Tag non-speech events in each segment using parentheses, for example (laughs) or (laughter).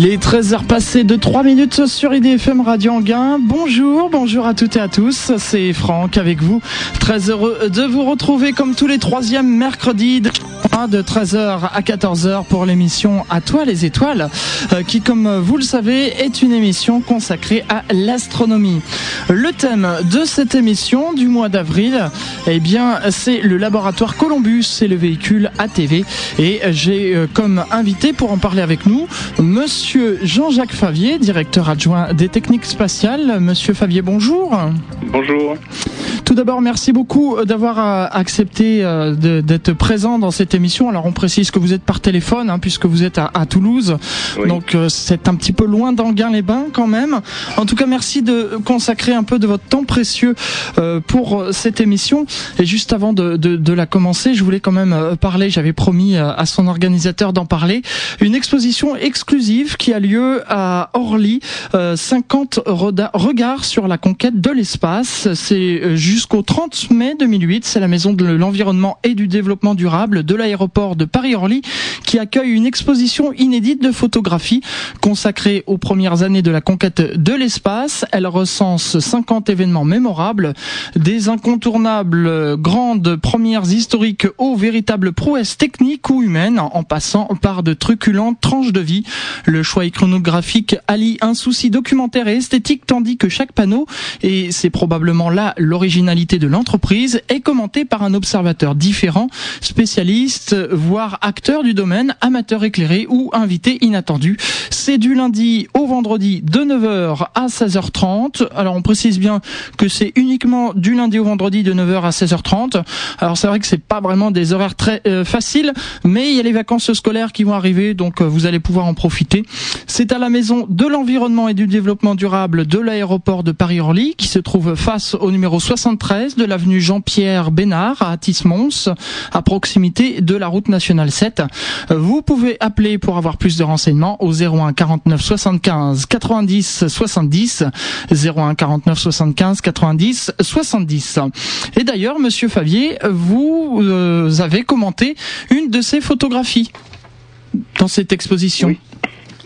Il est 13h passé de 3 minutes sur IDFM Radio Anguin. Bonjour, bonjour à toutes et à tous. C'est Franck avec vous. Très heureux de vous retrouver comme tous les troisièmes mercredis de 13h à 14h pour l'émission À toi les étoiles, euh, qui comme vous le savez est une émission consacrée à l'astronomie. Le thème de cette émission du mois d'avril, eh bien, c'est le laboratoire Columbus, c'est le véhicule ATV. Et j'ai euh, comme invité pour en parler avec nous, monsieur Jean-Jacques Favier, directeur adjoint des techniques spatiales. Monsieur Favier, bonjour. Bonjour. Tout d'abord, merci beaucoup d'avoir euh, accepté d'être présent dans cette émission alors on précise que vous êtes par téléphone hein, puisque vous êtes à, Toulouse. Donc euh, c'est un petit peu loin d'Anguin-les-Bains quand même. En tout cas, merci de consacrer un peu de votre temps précieux euh, pour euh, cette émission. Et juste avant de, la commencer, je voulais quand même parler, j'avais promis à son organisateur d'en parler, une exposition exclusive qui a lieu à Orly, 50 regards sur la conquête de l'espace. C'est jusqu'au 30 mai 2008, c'est la maison de l'environnement et du développement durable de l'aéroport de Paris-Orly qui accueille une exposition inédite de photographie consacrée aux premières années de la conquête de l'espace. Elle recense 50 événements mémorables, des incontournables grandes premières historiques aux véritables prouesses techniques ou humaines en passant par de truculentes tranches de vie. Choix iconographique allie un souci documentaire et esthétique tandis que chaque panneau, et c'est probablement là l'originalité de l'entreprise, est commenté par un observateur différent, spécialiste voire acteur du domaine, amateur éclairé ou invité inattendu. C'est du lundi au vendredi de 9h à 16h30. Alors on précise bien que c'est uniquement du lundi au vendredi de 9h à 16h30. Alors c'est vrai que c'est pas vraiment des horaires très euh, faciles, mais il y a les vacances scolaires qui vont arriver, donc euh, vous allez pouvoir en profiter. C'est à la maison de l'environnement et du développement durable de l'aéroport de Paris-Orly, qui se trouve face au numéro 73 de l'avenue Jean-Pierre Bénard à Tismons, à proximité de la route nationale 7. Vous pouvez appeler pour avoir plus de renseignements au 01 49 75 90 70 01 49 75 90 70. Et d'ailleurs, Monsieur Favier, vous euh, avez commenté une de ces photographies dans cette exposition. Oui.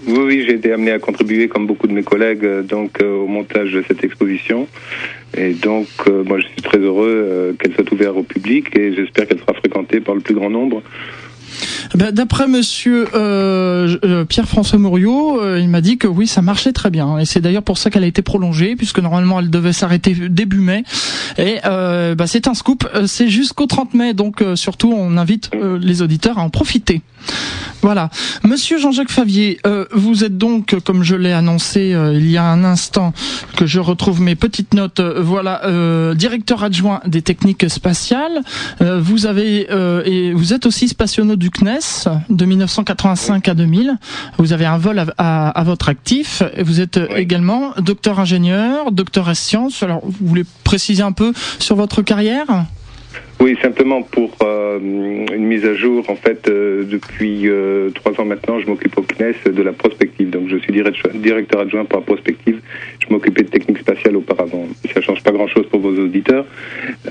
Oui, j'ai été amené à contribuer, comme beaucoup de mes collègues, euh, donc euh, au montage de cette exposition. Et donc, euh, moi, je suis très heureux qu'elle soit ouverte au public et j'espère qu'elle sera fréquentée par le plus grand nombre. Ben, d'après Monsieur Pierre-François Mouriot, il m'a dit que oui, ça marchait très bien. Et c'est d'ailleurs pour ça qu'elle a été prolongée, puisque normalement elle devait s'arrêter début mai. Et ben, c'est un scoop. C'est jusqu'au 30 mai, donc surtout on invite les auditeurs à en profiter. Voilà. Monsieur Jean-Jacques Favier, euh, vous êtes donc, comme je l'ai annoncé euh, il y a un instant, que je retrouve mes petites notes, euh, voilà, directeur adjoint des techniques spatiales. vous avez et vous êtes aussi spationaute du CNES de 1985 à 2000. Vous avez un vol à, votre actif. Et vous êtes également docteur ingénieur, docteur en sciences. Alors, vous voulez préciser un peu sur votre carrière? Oui, simplement pour euh, une mise à jour. En fait, euh, depuis euh, trois ans maintenant, je m'occupe au CNES de la prospective. Donc, je suis directeur adjoint pour la prospective. Je m'occupais de technique spatiale auparavant. Ça change pas grand-chose pour vos auditeurs.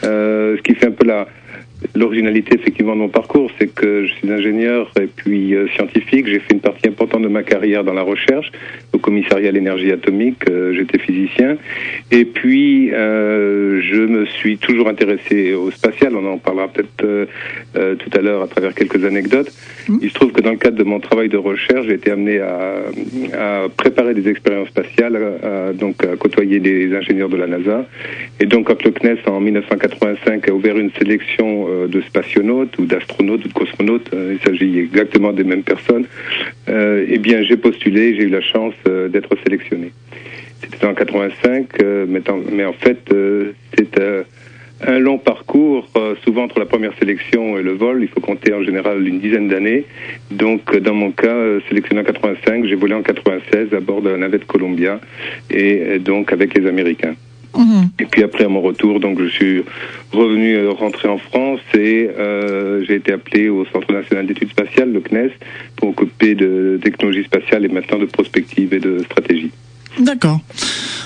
ce qui fait un peu la, L'originalité effectivement de mon parcours, c'est que je suis ingénieur et puis euh, scientifique. J'ai fait une partie importante de ma carrière dans la recherche, au commissariat à l'énergie atomique. Euh, j'étais physicien. Et puis, euh, je me suis toujours intéressé au spatial. On en parlera peut-être tout à l'heure à travers quelques anecdotes. Mmh. Il se trouve que dans le cadre de mon travail de recherche, j'ai été amené à, à, préparer des expériences spatiales, à, donc à côtoyer des ingénieurs de la NASA. Et donc, quand le CNES en 1985 a ouvert une sélection de spationautes ou d'astronautes ou de cosmonautes, euh, il s'agit exactement des mêmes personnes, euh, eh bien j'ai postulé, j'ai eu la chance d'être sélectionné. C'était en 85, mais, en fait c'est un long parcours, souvent entre la première sélection et le vol, il faut compter en général une dizaine d'années. Donc, dans mon cas, sélectionné en 85, j'ai volé en 96 à bord de la navette Columbia et donc avec les Américains. Mhm. Et puis après à mon retour, donc je suis revenu euh, rentrer en France et euh, j'ai été appelé au Centre national d'études spatiales, le CNES, pour occuper de technologie spatiale et maintenant de prospective et de stratégie. D'accord.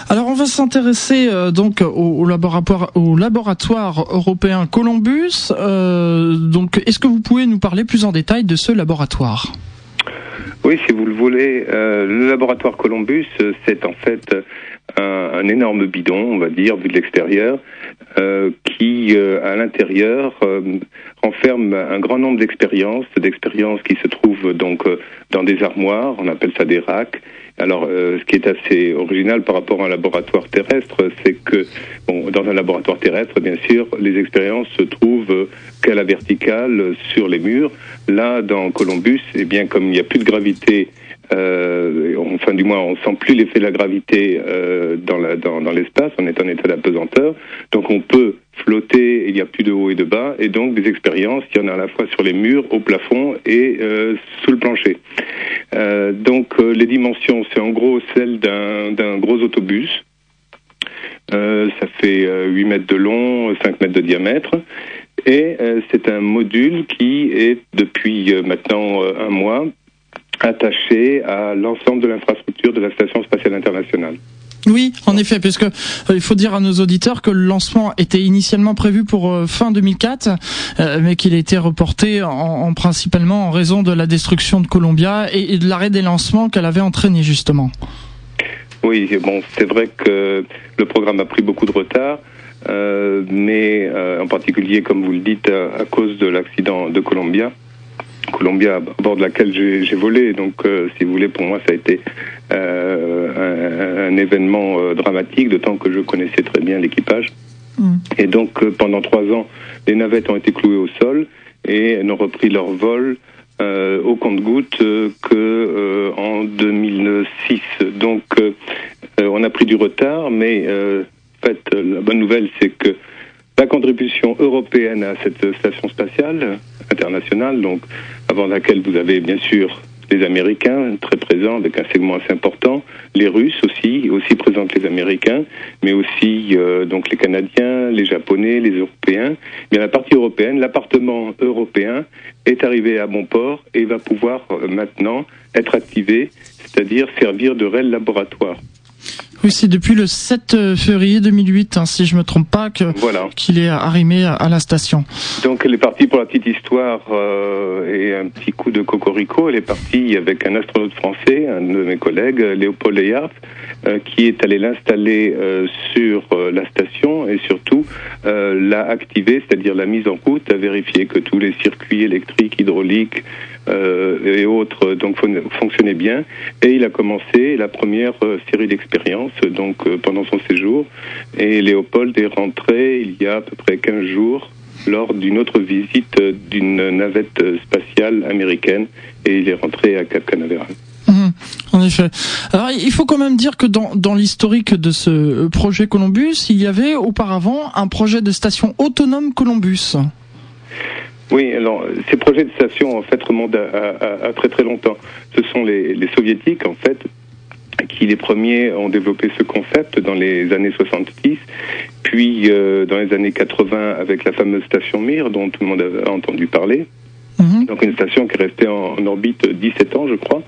Alors on va s'intéresser euh, donc au, laboratoire, au laboratoire européen Columbus. donc est-ce que vous pouvez nous parler plus en détail de ce laboratoire? Oui, si vous le voulez, euh, le laboratoire Columbus, c'est en fait un, un, énorme bidon, on va dire, vu de l'extérieur, euh, qui, euh, à l'intérieur, euh, renferme un grand nombre d'expériences, d'expériences qui se trouvent donc dans des armoires, on appelle ça des racks. Alors, ce qui est assez original par rapport à un laboratoire terrestre, c'est que, bon, dans un laboratoire terrestre, bien sûr, les expériences se trouvent qu'à la verticale sur les murs. Là, dans Columbus, eh bien, comme il n'y a plus de gravité euh, enfin du moins on sent plus l'effet de la gravité euh, dans, la, dans, dans l'espace, on est en état d'apesanteur, donc on peut flotter, il n'y a plus de haut et de bas, et donc des expériences, il y en a à la fois sur les murs, au plafond et euh, sous le plancher. Euh, donc euh, les dimensions, c'est en gros celle d'un gros autobus. ça fait 8 mètres de long, 5 mètres de diamètre. Et c'est un module qui est depuis maintenant un mois attaché à l'ensemble de l'infrastructure de la Station spatiale internationale. Oui, en effet, puisque euh, il faut dire à nos auditeurs que le lancement était initialement prévu pour euh, fin 2004, euh, mais qu'il a été reporté en, principalement en raison de la destruction de Columbia et, de l'arrêt des lancements qu'elle avait entraîné justement. Oui, bon, c'est vrai que le programme a pris beaucoup de retard. mais en particulier, comme vous le dites, à cause de l'accident de Columbia, Columbia, à bord de laquelle j'ai volé. Donc, euh, si vous voulez, pour moi, ça a été euh, un, événement euh, dramatique, d'autant que je connaissais très bien l'équipage. Mm. Et donc, pendant trois ans, les navettes ont été clouées au sol et n'ont repris leur vol au compte-goutte que en 2006. Donc, on a pris du retard, mais en fait, la bonne nouvelle, c'est que la contribution européenne à cette station spatiale internationale, donc avant laquelle vous avez bien sûr les Américains très présents avec un segment assez important, les Russes aussi, aussi présents que les Américains, mais aussi euh, donc les Canadiens, les Japonais, les Européens. Bien la partie européenne, l'appartement européen est arrivé à bon port et va pouvoir euh, maintenant être activé, c'est-à-dire servir de réel laboratoire. Oui, c'est depuis le 7 euh, février 2008, hein, si je me trompe pas, que qu'il est arrimé à, la station. Donc elle est partie pour la petite histoire euh, et un petit coup de cocorico. Elle est partie avec un astronaute français, un de mes collègues, Léopold Leyart, euh, qui est allé l'installer sur la station et surtout l'a activé, c'est-à-dire la mise en route, à vérifier que tous les circuits électriques, hydrauliques, euh, et autres donc fonctionnaient bien et il a commencé la première euh, série d'expériences donc euh, pendant son séjour et Léopold est rentré il y a à peu près 15 jours lors d'une autre visite d'une navette spatiale américaine et il est rentré à Cap Canaveral. Mmh, en effet. Alors, il faut quand même dire que dans, dans l'historique de ce projet Columbus, il y avait auparavant un projet de station autonome Columbus. Oui, alors ces projets de station en fait remontent à, très très longtemps. Ce sont les, soviétiques en fait qui les premiers ont développé ce concept dans les années 70, puis euh, dans les années 80 avec la fameuse station Mir dont tout le monde a entendu parler. Mhm. Donc une station qui est restée en, orbite 17 ans, je crois,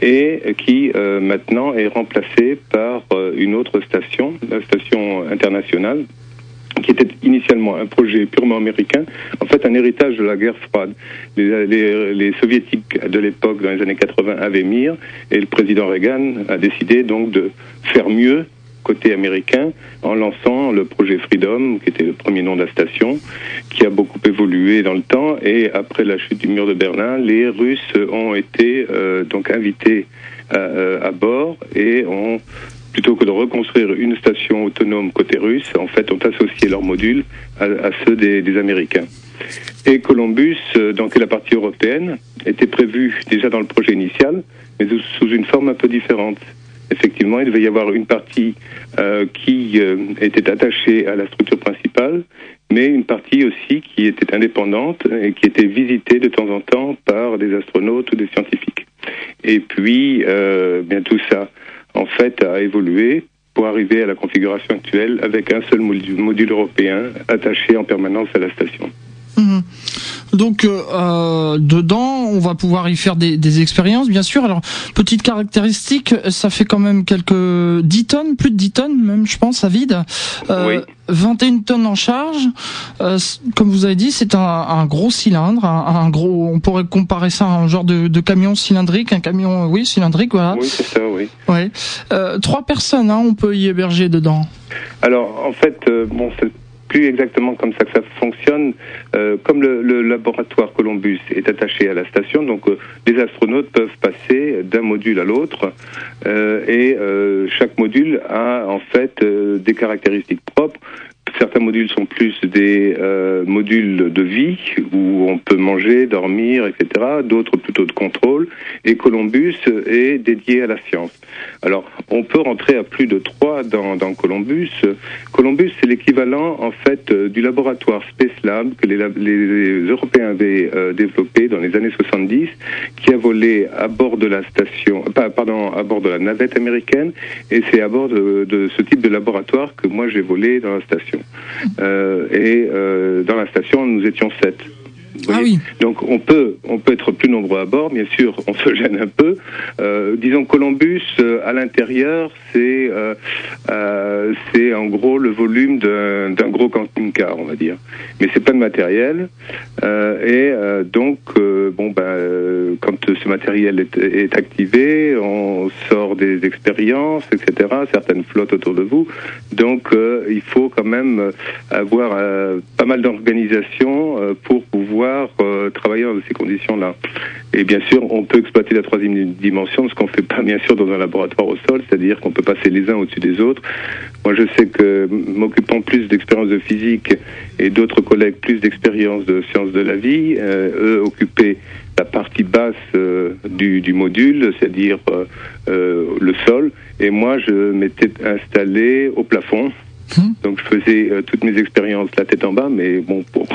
et qui euh, maintenant est remplacée par euh, une autre station, la station internationale, qui était initialement un projet purement américain, en fait un héritage de la guerre froide. Les, les, les soviétiques de l'époque, dans les années 80, avaient Mir, et le président Reagan a décidé donc de faire mieux côté américain en lançant le projet Freedom, qui était le premier nom de la station, qui a beaucoup évolué dans le temps. Et après la chute du mur de Berlin, les Russes ont été euh, donc invités à, euh, à bord et ont plutôt que de reconstruire une station autonome côté russe, en fait, ont associé leurs modules à, ceux des, Américains. Et Columbus, euh, donc la partie européenne, était prévue déjà dans le projet initial, mais sous une forme un peu différente. Effectivement, il devait y avoir une partie euh, qui euh, était attachée à la structure principale, mais une partie aussi qui était indépendante et qui était visitée de temps en temps par des astronautes ou des scientifiques. Et puis, bien tout ça en fait, a évolué pour arriver à la configuration actuelle avec un seul module, européen attaché en permanence à la station. Mhm. Donc euh, dedans, on va pouvoir y faire des, des, expériences, bien sûr. Alors petite caractéristique, ça fait quand même quelques 10 tonnes, plus de 10 tonnes même, je pense, à vide. Euh, oui. 21 tonnes en charge. Euh, comme vous avez dit, c'est un, un, gros cylindre, un, un, gros. On pourrait comparer ça à un genre de, de camion cylindrique, un camion, oui, cylindrique, voilà. Oui, c'est ça, oui. Ouais. Euh, trois personnes, hein, on peut y héberger dedans. Alors, en fait, euh, bon, c'est plus exactement comme ça que ça fonctionne. Euh, comme le, laboratoire Columbus est attaché à la station, donc euh, les astronautes peuvent passer d'un module à l'autre euh, et euh, chaque module a en fait des caractéristiques propres. Certains modules sont plus des euh, modules de vie où on peut manger, dormir, etc. D'autres plutôt de contrôle. Et Columbus est dédié à la science. Alors, on peut rentrer à plus de trois dans, Columbus. Columbus, c'est l'équivalent en fait du laboratoire Space Lab que les, Européens avaient euh, développé dans les années 70, qui a volé à bord de la station, pardon, à bord de la navette américaine. Et c'est à bord de ce type de laboratoire que moi j'ai volé dans la station. Euh, et euh, dans la station, nous étions sept. Ah oui. Donc on peut on peut être plus nombreux à bord, bien sûr, on se (laughs) gêne un peu. Euh, disons Columbus euh, à l'intérieur, c'est euh, c'est en gros le volume d'un gros camping-car, on va dire. Mais c'est pas de matériel et donc bon ben quand ce matériel est, est, activé, on sort des expériences, etc. Certaines flottent autour de vous, donc il faut quand même avoir pas mal d'organisation pour pouvoir euh, travailler dans ces conditions-là. Et bien sûr, on peut exploiter la troisième dimension, ce qu'on fait pas bien sûr dans un laboratoire au sol, c'est-à-dire qu'on peut passer les uns au-dessus des autres. Moi, je sais que m'occupant plus d'expériences de physique et d'autres collègues plus d'expériences de sciences de la vie, euh, eux occupaient la partie basse euh, du, du, module, c'est-à-dire le sol, et moi je m'étais installé au plafond. Hum. Donc je faisais euh, toutes mes expériences la tête en bas, mais bon, pour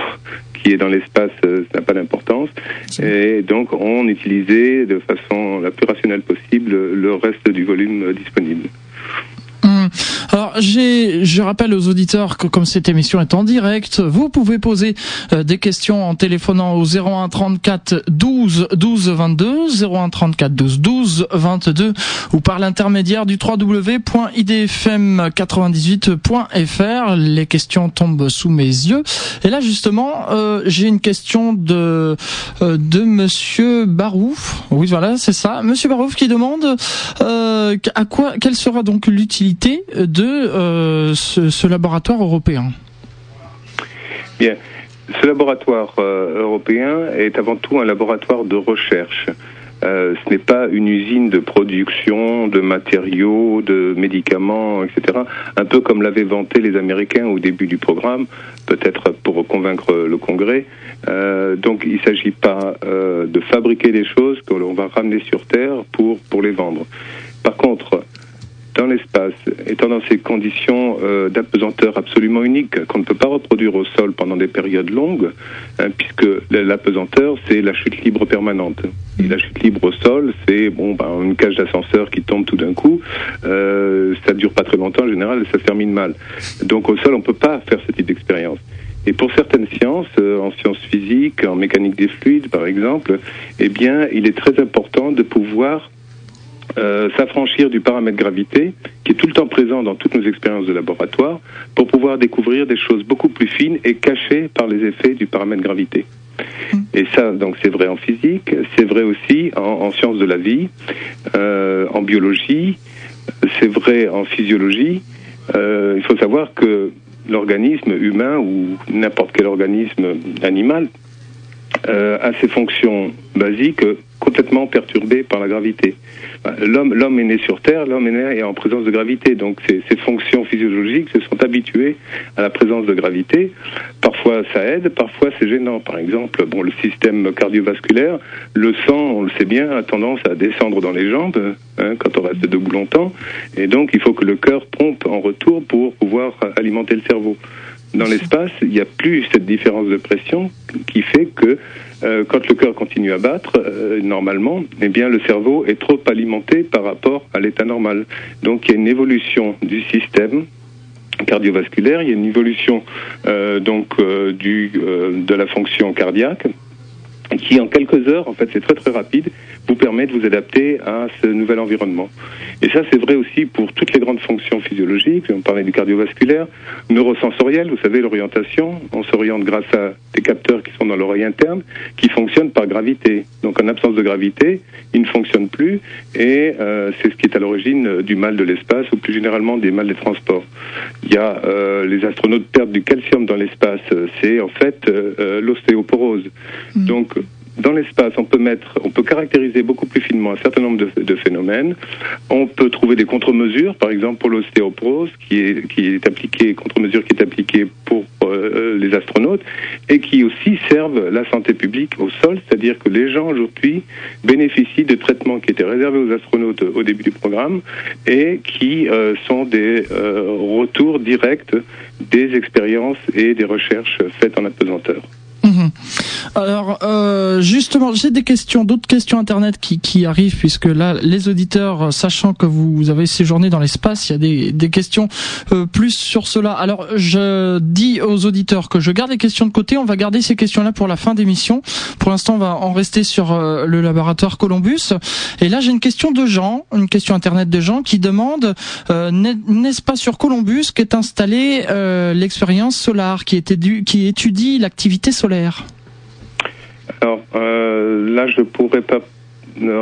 qui est dans l'espace, euh, ça n'a pas d'importance. Et donc on utilisait de façon la plus rationnelle possible le reste du volume euh, disponible. Hum. Alors, je rappelle aux auditeurs que comme cette émission est en direct, vous pouvez poser euh, des questions en téléphonant au 01 34 12 12 22, 01 34 12 12 22, ou par l'intermédiaire du www.idfm98.fr. Les questions tombent sous mes yeux. Et là, justement, euh, j'ai une question de euh, de Monsieur Barouf. Oui, voilà, c'est ça. Monsieur Barouf qui demande euh, à quoi, quelle sera donc l'utilité de euh, ce, laboratoire européen Bien. Ce laboratoire euh, européen est avant tout un laboratoire de recherche. Euh, ce n'est pas une usine de production de matériaux, de médicaments, etc. Un peu comme l'avaient vanté les Américains au début du programme, peut-être pour convaincre le Congrès. Donc il ne s'agit pas de fabriquer des choses que l'on va ramener sur Terre pour les vendre. Par contre, dans l'espace, étant dans ces conditions euh, d'apesanteur absolument uniques qu'on ne peut pas reproduire au sol pendant des périodes longues, hein, puisque l'apesanteur c'est la chute libre permanente. Et la chute libre au sol, c'est bon, ben, une cage d'ascenseur qui tombe tout d'un coup. Euh, ça dure pas très longtemps en général, et ça termine mal. Donc au sol, on peut pas faire ce type d'expérience. Et pour certaines sciences, euh, en sciences physiques, en mécanique des fluides par exemple, eh bien, il est très important de pouvoir euh, s'affranchir du paramètre gravité, qui est tout le temps présent dans toutes nos expériences de laboratoire, pour pouvoir découvrir des choses beaucoup plus fines et cachées par les effets du paramètre gravité. Et ça, donc, c'est vrai en physique, c'est vrai aussi en, en, sciences de la vie, euh, en biologie, c'est vrai en physiologie. Euh, il faut savoir que l'organisme humain ou n'importe quel organisme animal euh, a ses fonctions basiques complètement perturbées par la gravité. L'homme, l'homme est né sur Terre, l'homme est né en présence de gravité, donc ses, ses, fonctions physiologiques se sont habituées à la présence de gravité. Parfois ça aide, parfois c'est gênant. Par exemple, bon, le système cardiovasculaire, le sang, on le sait bien, a tendance à descendre dans les jambes hein, quand on reste debout longtemps, et donc il faut que le cœur pompe en retour pour pouvoir alimenter le cerveau dans l'espace, il n'y a plus cette différence de pression qui fait que euh, quand le cœur continue à battre, euh, normalement, eh bien, le cerveau est trop alimenté par rapport à l'état normal. Donc, il y a une évolution du système cardiovasculaire, il y a une évolution donc du de la fonction cardiaque qui en quelques heures, en fait c'est très très rapide, vous permet de vous adapter à ce nouvel environnement. Et ça c'est vrai aussi pour toutes les grandes fonctions physiologiques, on parlait du cardiovasculaire, neurosensoriel, vous savez l'orientation, on s'oriente grâce à des capteurs qui sont dans l'oreille interne, qui fonctionnent par gravité. Donc en absence de gravité, ils ne fonctionnent plus et euh, c'est ce qui est à l'origine du mal de l'espace ou plus généralement des mal des transports. Il y a euh, les astronautes perdent du calcium dans l'espace, c'est en fait euh, l'ostéoporose. Mmh. Donc dans l'espace, on peut mettre, on peut caractériser beaucoup plus finement un certain nombre de, phénomènes. On peut trouver des contre-mesures, par exemple pour l'ostéoporose, qui est qui est appliquée, contre-mesure qui est appliquée pour euh, les astronautes, et qui aussi servent la santé publique au sol, c'est-à-dire que les gens aujourd'hui bénéficient de traitements qui étaient réservés aux astronautes au début du programme et qui euh, sont des euh, retours directs des expériences et des recherches faites en apesanteur. Mhm. Alors euh, justement, j'ai des questions, d'autres questions internet qui, qui arrivent puisque là, les auditeurs, sachant que vous, avez séjourné dans l'espace, il y a des, des questions euh, plus sur cela. Alors je dis aux auditeurs que je garde les questions de côté. On va garder ces questions-là pour la fin d'émission. Pour l'instant, on va en rester sur euh, le laboratoire Columbus. Et là, j'ai une question de Jean, une question internet de Jean qui demande n'est-ce pas sur Columbus qu'est installée l'expérience solaire qui, était qui étudie l'activité solaire? Alors euh, là, je ne pourrais pas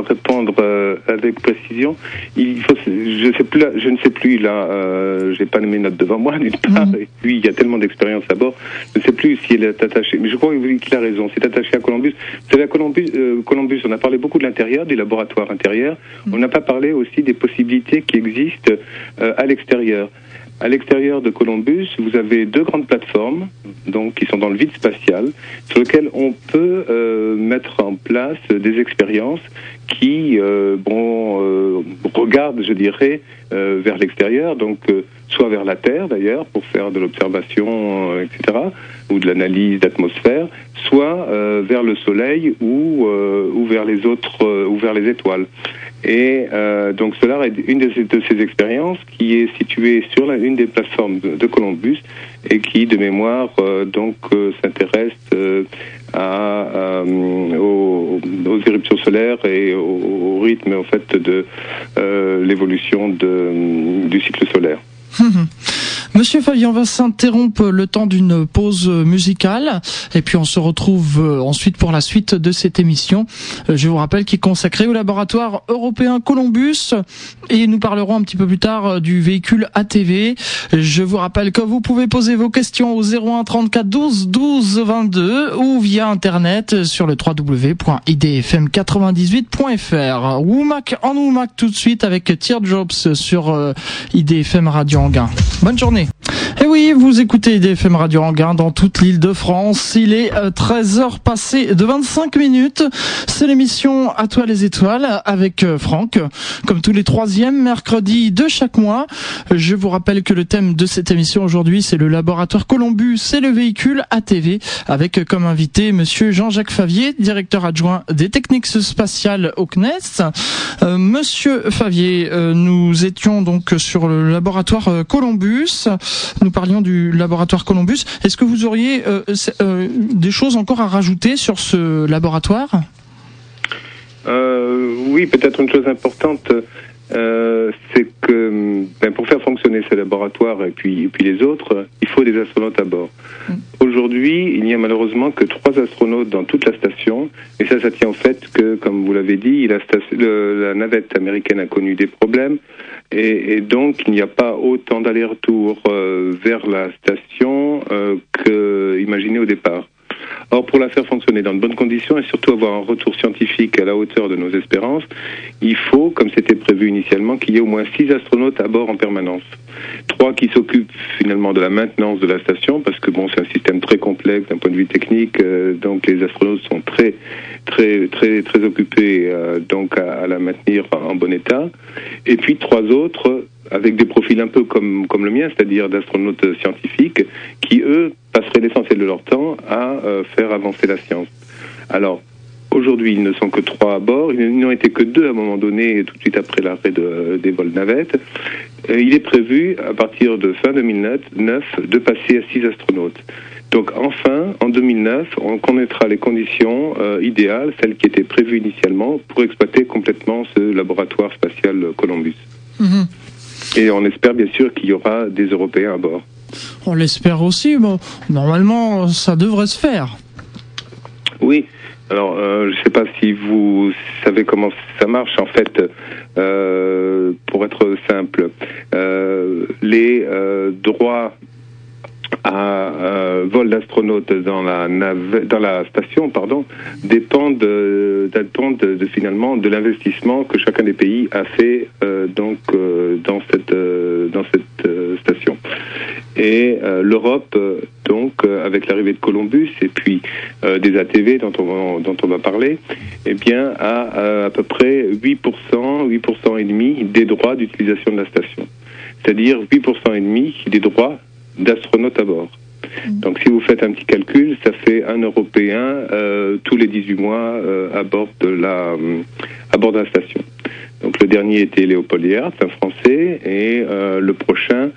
répondre euh, avec précision. Il faut, je sais plus, je ne sais plus là. Euh, j'ai pas mes notes devant moi (laughs) d'une part. Mhm. Et puis il y a tellement d'expérience à bord. Je ne sais plus si elle est attachée. Mais je crois qu'il a raison. C'est attaché à Columbus. C'est à Columbus. Euh, Columbus. On a parlé beaucoup de l'intérieur, des laboratoires intérieurs. Mhm. On n'a pas parlé aussi des possibilités qui existent euh, à l'extérieur. À l'extérieur de Columbus, vous avez deux grandes plateformes, donc qui sont dans le vide spatial, sur lesquelles on peut euh, mettre en place des expériences qui, euh, bon, euh, regardent, je dirais, euh, vers l'extérieur, donc euh, soit vers la Terre d'ailleurs pour faire de l'observation, etc., ou de l'analyse d'atmosphère, soit vers le Soleil ou ou vers les autres, ou vers les étoiles. Et euh, donc cela est une de ces, expériences qui est située sur la, une des plateformes de, Columbus et qui, de mémoire, euh, donc euh, s'intéresse euh, à, aux, aux, éruptions solaires et au, au, rythme en fait de l'évolution du cycle solaire. (laughs) Monsieur Fabien, on va s'interrompre le temps d'une pause musicale et puis on se retrouve euh, ensuite pour la suite de cette émission. Euh, je vous rappelle qu'il est consacré au laboratoire européen Columbus et nous parlerons un petit peu plus tard euh, du véhicule ATV. Je vous rappelle que vous pouvez poser vos questions au 01 34 12 12 22 ou via internet sur le www.idfm98.fr. Womack en Womack tout de suite avec Teardrops sur IDFM Radio Anguin. Bonne journée. Et eh oui, vous écoutez IDFM Radio Anguin dans toute l'île de France. Il est 13h euh, passé de 25 minutes. C'est l'émission À toi les étoiles avec euh, Franck. Comme tous les troisièmes mercredis de chaque mois. Je vous rappelle que le thème de cette émission aujourd'hui, c'est le laboratoire Columbus et le véhicule ATV avec euh, comme invité monsieur Jean-Jacques Favier, directeur adjoint des techniques spatiales au CNES. monsieur Favier, nous étions donc sur le laboratoire Columbus. Nous parlions du laboratoire Columbus. Est-ce que vous auriez euh, euh, des choses encore à rajouter sur ce laboratoire? Euh, Oui, peut-être une chose importante. c'est que ben, pour faire fonctionner ce laboratoire et puis, et puis les autres, il faut des astronautes à bord. Mm. Aujourd'hui, il n'y a malheureusement que trois astronautes dans toute la station, et ça, ça tient au fait que, comme vous l'avez dit, la, la navette américaine a connu des problèmes. Et, et, donc, il n'y a pas autant d'aller-retour euh, vers la station euh, que imaginé au départ. Or, pour la faire fonctionner dans de bonnes conditions et surtout avoir un retour scientifique à la hauteur de nos espérances, il faut, comme c'était prévu initialement, qu'il y ait au moins six astronautes à bord en permanence. Trois qui s'occupent finalement de la maintenance de la station, parce que bon, c'est un système très complexe d'un point de vue technique, euh, donc les astronautes sont très, très, très, très occupés euh, donc à, à, la maintenir en bon état. Et puis trois autres avec des profils un peu comme, comme le mien, c'est-à-dire d'astronautes scientifiques, qui eux passeraient l'essentiel de leur temps à euh, faire avancer la science. Alors, Aujourd'hui, ils ne sont que trois à bord. Ils n'ont été que deux à un moment donné, tout de suite après l'arrêt de, des vols navettes. il est prévu, à partir de fin 2009, de passer à six astronautes. Donc enfin, en 2009, on connaîtra les conditions euh, idéales, celles qui étaient prévues initialement, pour exploiter complètement ce laboratoire spatial Columbus. Mhm. Et on espère bien sûr qu'il y aura des Européens à bord. On l'espère aussi. Bon, normalement, ça devrait se faire. Oui. Alors, euh, je ne sais pas si vous savez comment ça marche. En fait, euh, pour être simple, les droits à euh, vol d'astronautes dans la dans la station, pardon, dépendent, de, de, finalement de l'investissement que chacun des pays a fait euh, donc euh, dans cette dans cette station. Et l'Europe, donc avec l'arrivée de Columbus et puis des ATV dont on va, dont on va parler, eh bien a à peu près 8%, 8% et demi des droits d'utilisation de la station. C'est-à-dire 8% et demi des droits d'astronautes à bord. Mm. Donc si vous faites un petit calcul, ça fait un Européen euh, tous les 18 mois euh, à bord de la à bord de la station. Donc le dernier était Léopold Hiertz, un Français, et euh, le prochain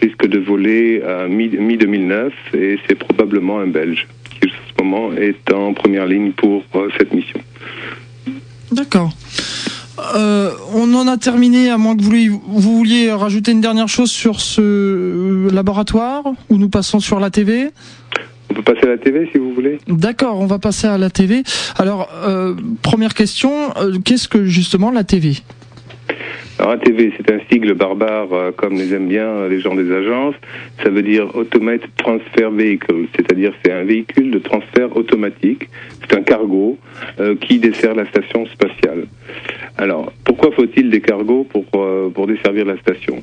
risque de voler à mi-2009 et c'est probablement un Belge qui en ce moment est en première ligne pour cette mission. D'accord. Euh, on en a terminé, à moins que vous vouliez, rajouter une dernière chose sur ce euh, laboratoire, ou nous passons sur la TV on peut passer à la TV si vous voulez. D'accord, on va passer à la TV. Alors, euh, première question, qu'est-ce que justement la TV alors ATV, c'est un sigle barbare comme les aiment bien les gens des agences. Ça veut dire Automated Transfer Vehicle, c'est-à-dire c'est un véhicule de transfert automatique. C'est un cargo qui dessert la station spatiale. Alors, pourquoi faut-il des cargos pour, euh, pour desservir la station?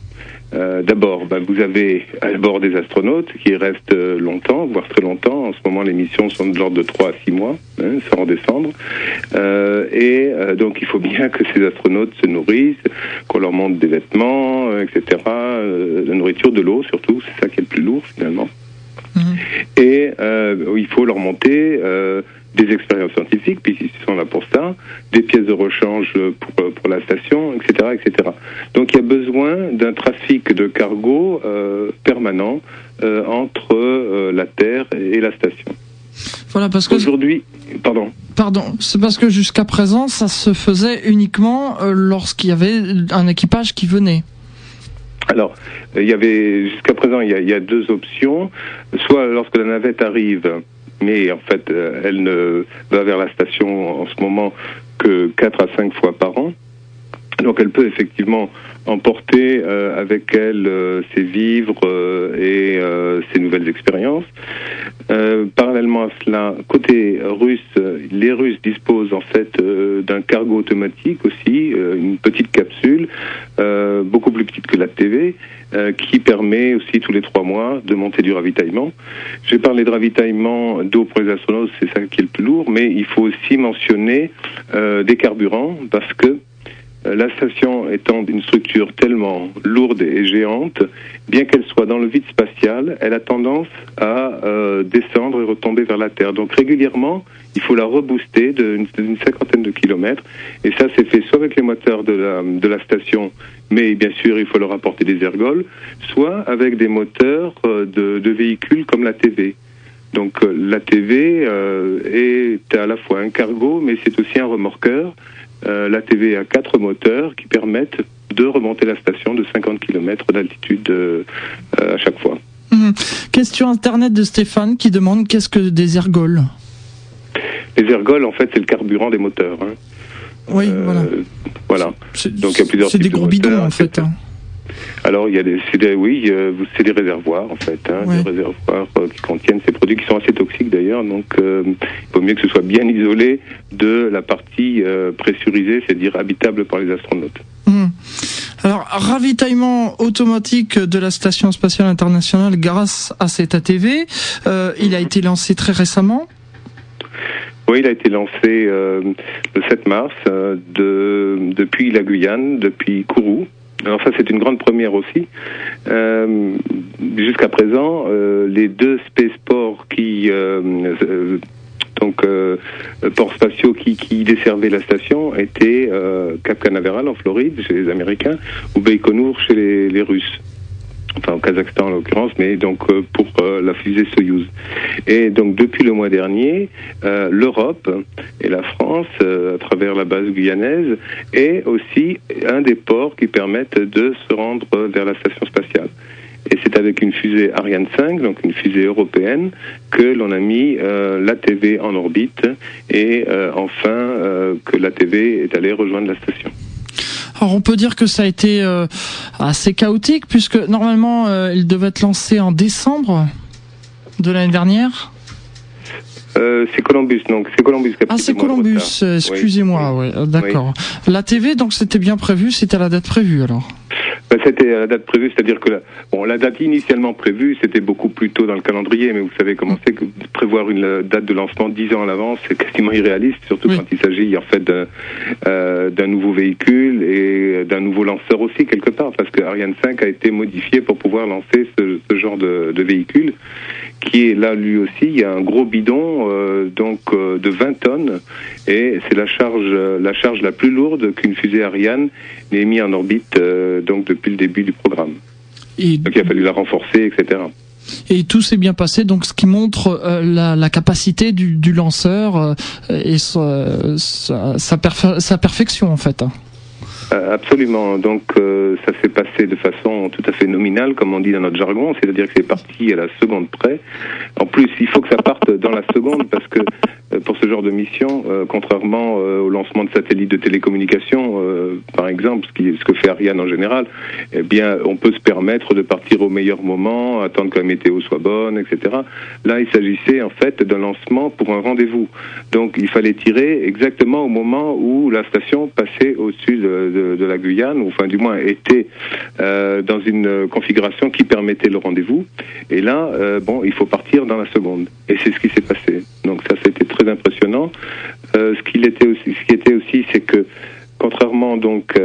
Euh, D'abord, bah, vous avez à bord des astronautes qui restent euh, longtemps, voire très longtemps. En ce moment, les missions sont de l'ordre de 3 à 6 mois, hein, sans redescendre. et donc, il faut bien que ces astronautes se nourrissent, qu'on leur montre des vêtements, etc., la nourriture, de l'eau surtout, c'est ça qui est le plus lourd finalement. Mhm. Et il faut leur monter des expériences scientifiques, puisqu'ils sont là pour ça, des pièces de rechange pour, pour la station, etc., etc. Donc il y a besoin d'un trafic de cargo euh, permanent euh, entre euh, la Terre et la station. Voilà, parce que aujourd'hui, pardon. Pardon, c'est parce que jusqu'à présent, ça se faisait uniquement lorsqu'il y avait un équipage qui venait. Alors, il y avait jusqu'à présent, il y, a, il y, a, deux options. Soit lorsque la navette arrive, mais en fait, euh, elle ne va vers la station en ce moment que 4 à 5 fois par an. Donc elle peut effectivement emporter euh, avec elle euh, ses vivres et ses nouvelles expériences. parallèlement à cela, côté russe, les Russes disposent en fait d'un cargo automatique aussi, une petite capsule, beaucoup plus petite que la TV, euh, qui permet aussi tous les trois mois de monter du ravitaillement. J'ai parlé de ravitaillement d'eau pour les astronautes, c'est ça qui est le plus lourd, mais il faut aussi mentionner euh, des carburants parce que la station étant une structure tellement lourde et géante, bien qu'elle soit dans le vide spatial, elle a tendance à euh, descendre et retomber vers la Terre. Donc régulièrement, il faut la rebooster d'une cinquantaine de kilomètres. Et ça, c'est fait soit avec les moteurs de la, de la station, mais bien sûr, il faut leur apporter des ergols, soit avec des moteurs euh, de, de véhicules comme la TV. Donc la TV est à la fois un cargo, mais c'est aussi un remorqueur. Euh, la TV a quatre moteurs qui permettent de remonter la station de 50 km d'altitude euh, à chaque fois. Mhm. Question internet de Stéphane qui demande qu'est-ce que des ergols? Les ergols, en fait, c'est le carburant des moteurs. Hein. Oui, euh, voilà. Voilà. Donc il y a plusieurs. C'est des gros bidons en fait. Hein. Alors il y a des, des oui, euh, c'est des réservoirs en fait, hein, des réservoirs euh, qui contiennent ces produits qui sont assez toxiques d'ailleurs. Donc euh, il vaut mieux que ce soit bien isolé de la partie pressurisée, c'est-à-dire habitable par les astronautes. Mmh. Alors ravitaillement automatique de la station spatiale internationale grâce à cet ATV, il a été lancé très récemment. Oui, il a été lancé le 7 mars de, depuis la Guyane, depuis Kourou, alors ça, c'est une grande première aussi. Euh, Jusqu'à présent, euh, les deux spaceports qui, euh, donc ports spatiaux qui, qui desservaient la station étaient Cap Canaveral en Floride chez les Américains ou Baïkonour chez les Russes enfin au Kazakhstan en l'occurrence, mais donc euh, pour euh, la fusée Soyuz. Et donc depuis le mois dernier, euh, l'Europe et la France, à travers la base guyanaise, est aussi un des ports qui permettent de se rendre vers la station spatiale. Et c'est avec une fusée Ariane 5, donc une fusée européenne, que l'on a mis euh, l'ATV en orbite et enfin que l'ATV est allé rejoindre la station. Alors on peut dire que ça a été euh, assez chaotique puisque normalement euh, il devait être lancé en décembre de l'année dernière. Euh, c'est Columbus, donc c'est Columbus. ah, c'est Columbus. Excusez-moi, oui. d'accord. La TV, donc c'était bien prévu, c'était à la date prévue alors. Ben, c'était à la date prévue, c'est-à-dire que la, bon, la date initialement prévue, c'était beaucoup plus tôt dans le calendrier, mais vous savez comment c'est que prévoir une date de lancement dix ans à l'avance, c'est quasiment irréaliste, surtout quand il s'agit en fait d'un euh, nouveau véhicule et d'un nouveau lanceur aussi quelque part, parce que Ariane 5 a été modifié pour pouvoir lancer ce, ce genre de, de véhicule qui est là lui aussi. Il y a un gros bidon euh, donc euh, de 20 tonnes et c'est la charge la charge la plus lourde qu'une fusée Ariane n'ait mis en orbite euh, donc depuis le début du programme. Et donc il a fallu la renforcer, etc. Et tout s'est bien passé, donc ce qui montre la, la, capacité du, du lanceur et sa, sa, sa, perfection en fait. Euh, absolument. Donc euh, ça s'est passé de façon tout à fait nominale, comme on dit dans notre jargon, c'est-à-dire que c'est parti à la seconde près. En plus, il faut que ça parte dans la seconde parce que euh, pour ce genre de mission, contrairement au lancement de satellites de télécommunication, par exemple, ce que fait Ariane en général, eh bien, on peut se permettre de partir au meilleur moment, attendre que la météo soit bonne, etc. Là, il s'agissait en fait d'un lancement pour un rendez-vous. Donc, il fallait tirer exactement au moment où la station passait au-dessus de de, la Guyane, ou enfin du moins était euh, dans une configuration qui permettait le rendez-vous. Et là, euh, bon, il faut partir dans la seconde. Et c'est ce qui s'est passé. Donc ça, c'était très impressionnant. Euh, ce était aussi, ce qui était aussi, c'est que contrairement donc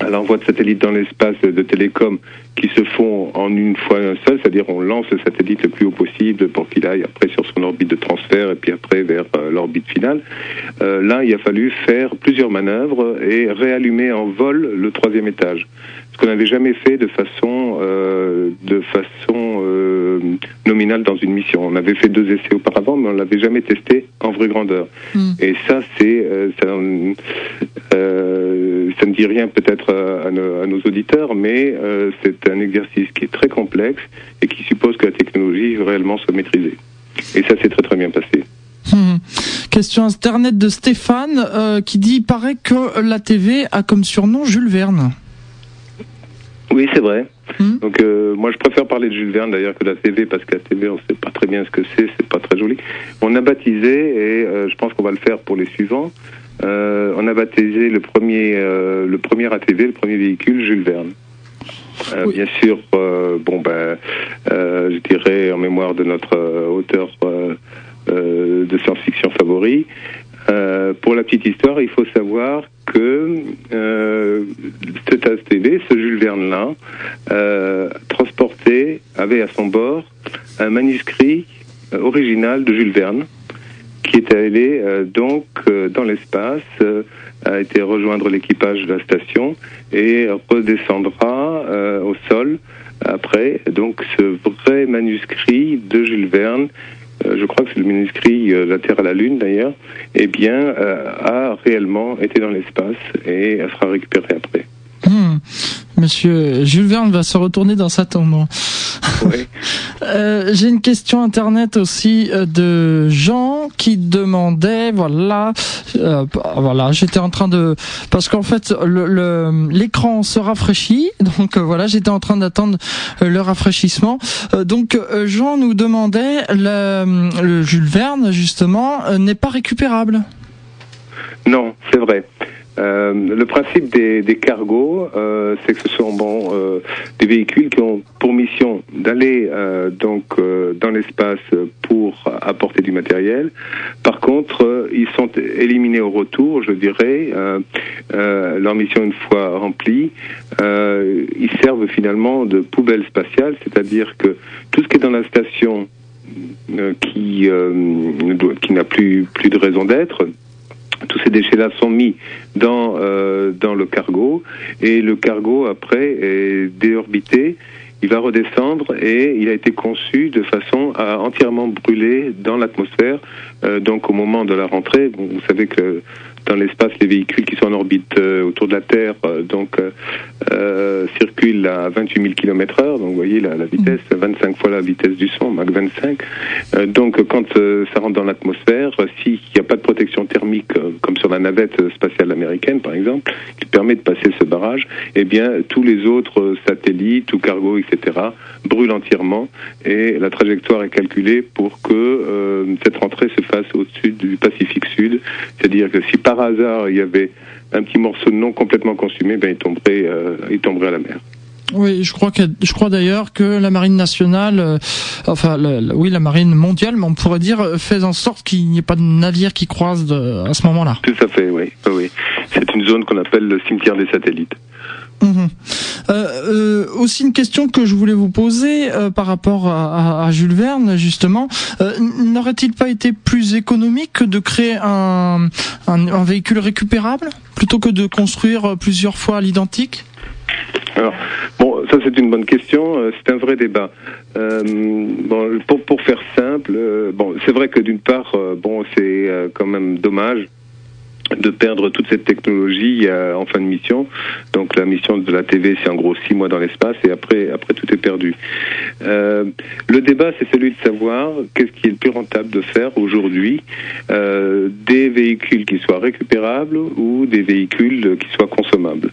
à l'envoi de satellites dans l'espace de télécom qui se font en une fois un seul, c'est-à-dire on lance le satellite le plus haut possible pour qu'il aille après sur son orbite de transfert et puis après vers euh, l'orbite finale. Euh, là, il a fallu faire plusieurs manœuvres et réallumer en vol le troisième étage qu'on n'avait jamais fait de façon euh, de façon euh, nominale dans une mission. On avait fait deux essais auparavant, mais on l'avait jamais testé en vraie grandeur. Hmm. Et ça, c'est euh, ça, ça, ne dit rien peut-être à, nos auditeurs, mais c'est un exercice qui est très complexe et qui suppose que la technologie réellement soit maîtrisée. Et ça s'est très très bien passé. Hmm. Question internet de Stéphane qui dit il paraît que la TV a comme surnom Jules Verne. Oui, c'est vrai. Hmm. Donc euh, moi je préfère parler de Jules Verne d'ailleurs que de la TV parce que la TV on sait pas très bien ce que c'est, c'est pas très joli. On a baptisé et euh, je pense qu'on va le faire pour les suivants. Euh, on a baptisé le premier le premier ATV, le premier véhicule Jules Verne. Bien sûr, bon ben, je dirais en mémoire de notre auteur de science-fiction favori. Pour la petite histoire, il faut savoir que euh, cet ATV, ce Jules Verne-là, euh, transportait, avait à son bord un manuscrit euh, original de Jules Verne, qui est allé euh, donc dans l'espace, a été rejoindre l'équipage de la station et redescendra au sol après. Donc ce vrai manuscrit de Jules Verne euh, je crois que c'est le manuscrit euh, La Terre à la Lune d'ailleurs, eh bien, euh, a réellement été dans l'espace et elle sera récupérée après. Hmm. Monsieur Jules Verne va se retourner dans sa tombe. Oui. (laughs) euh, J'ai une question internet aussi euh, de Jean qui demandait, voilà, euh, voilà, j'étais en train de, parce qu'en fait l'écran le, se rafraîchit, (laughs) donc euh, voilà, j'étais en train d'attendre le rafraîchissement. donc Jean nous demandait, le, le Jules Verne justement n'est pas récupérable. Non, c'est vrai. Euh, le principe des, des cargos, euh, c'est que ce sont bon euh, des véhicules qui ont pour mission d'aller euh, donc euh, dans l'espace pour apporter du matériel. Par contre, ils sont éliminés au retour, je dirais. leur mission une fois remplie, ils servent finalement de poubelle spatiale, c'est-à-dire que tout ce qui est dans la station qui qui n'a plus plus de raison d'être ces déchets-là sont mis dans dans le cargo et le cargo après est déorbité il va redescendre et il a été conçu de façon à entièrement brûler dans l'atmosphère. Euh, donc au moment de la rentrée, vous savez que dans l'espace, les véhicules qui sont en orbite euh, autour de la Terre euh, donc euh, circulent à 28 000 km heure. Donc vous voyez la, la vitesse, 25 fois la vitesse du son, Mach 25. donc quand ça rentre dans l'atmosphère, s'il n'y a pas de protection thermique comme sur la navette spatiale américaine par exemple, qui permet de passer ce barrage, eh bien tous les autres satellites ou cargo, etc. brûlent entièrement et la trajectoire est calculée pour que cette rentrée se fasse au-dessus du Pacifique Sud. C'est-à-dire que si par hasard il y avait un petit morceau non complètement consumé, ben il tomberait, euh, il tomberait à la mer. Oui, je crois que je crois d'ailleurs que la marine nationale, euh, enfin, oui, la marine mondiale, mais on pourrait dire, euh, fait en sorte qu'il n'y ait pas de navire qui croise à ce moment-là. Tout à fait, oui, oui. C'est une zone qu'on appelle le cimetière des satellites. Mhm. Euh, euh, aussi une question que je voulais vous poser euh, par rapport à, à, Jules Verne justement, euh, n'aurait-il pas été plus économique de créer un, un, un, véhicule récupérable plutôt que de construire plusieurs fois l'identique? Alors, bon, ça c'est une bonne question. Euh, c'est un vrai débat. bon, pour, pour faire simple, bon, c'est vrai que d'une part, bon, c'est quand même dommage de perdre toute cette technologie en fin de mission. Donc la mission de la TV, c'est en gros six mois dans l'espace et après, après tout est perdu. Euh, le débat, c'est celui de savoir qu'est-ce qui est le plus rentable de faire aujourd'hui, euh, des véhicules qui soient récupérables ou des véhicules qui soient consommables.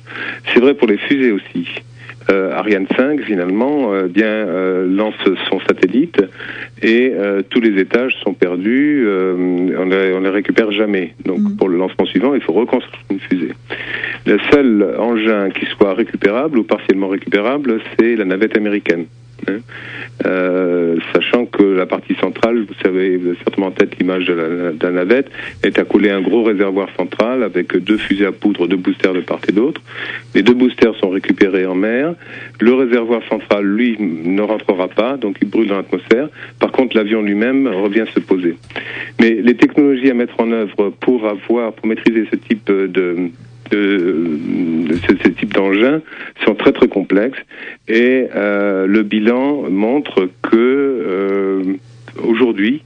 C'est vrai pour les fusées aussi. Euh, Ariane 5 finalement euh, bien euh, lance son satellite et tous les étages sont perdus, on les, on les récupère jamais. Donc mm. pour le lancement suivant, il faut reconstruire une fusée. Le seul engin qui soit récupérable ou partiellement récupérable, c'est la navette américaine. Euh, sachant que la partie centrale, vous savez, vous avez certainement en tête l'image de, navette, est accolée à un gros réservoir central avec deux fusées à poudre, deux boosters de part et d'autre. Les deux boosters sont récupérés en mer. Le réservoir central, lui, ne rentrera pas, donc il brûle dans l'atmosphère. Par contre, l'avion lui-même revient se poser. Mais les technologies à mettre en œuvre pour avoir, pour maîtriser ce type de, de, ce, type d'engins sont très très complexes et euh, le bilan montre que euh, aujourd'hui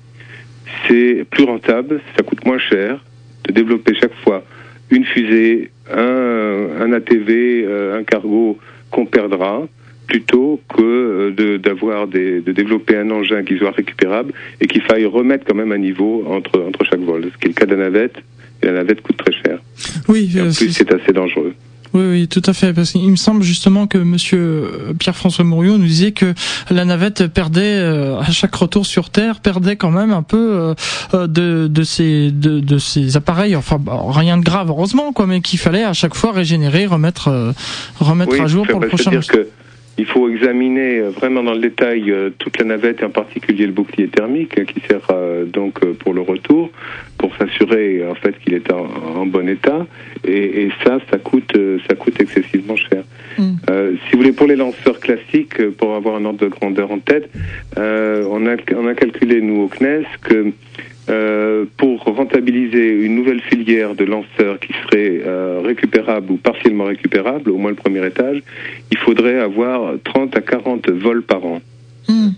c'est plus rentable, ça coûte moins cher de développer chaque fois une fusée, un, ATV, euh, un cargo qu'on perdra plutôt que de, d'avoir des, de développer un engin qui soit récupérable et qu'il faille remettre quand même un niveau entre, entre chaque vol. Ce qui est le cas de la navette, et la navette coûte très cher. Oui, en plus c'est assez dangereux. Oui, oui, tout à fait. Parce qu'il me semble justement que Monsieur euh, Pierre-François Mouriot nous disait que la navette perdait euh, à chaque retour sur Terre, perdait quand même un peu euh, de de ses de, de ses appareils. Enfin, bah, rien de grave, heureusement, quoi, mais qu'il fallait à chaque fois régénérer, remettre remettre à jour pour le prochain. Dire que il faut examiner vraiment dans le détail toute la navette et en particulier le bouclier thermique qui sert donc pour le retour pour s'assurer en fait qu'il est en, bon état et, et, ça ça coûte ça coûte excessivement cher. Mm. Euh, si vous voulez pour les lanceurs classiques pour avoir un ordre de grandeur en tête, euh, on a on a calculé nous au CNES que euh, pour rentabiliser une nouvelle filière de lanceurs qui serait euh, récupérable ou partiellement récupérable, au moins le premier étage, il faudrait avoir 30 à 40 vols par an. Hmm.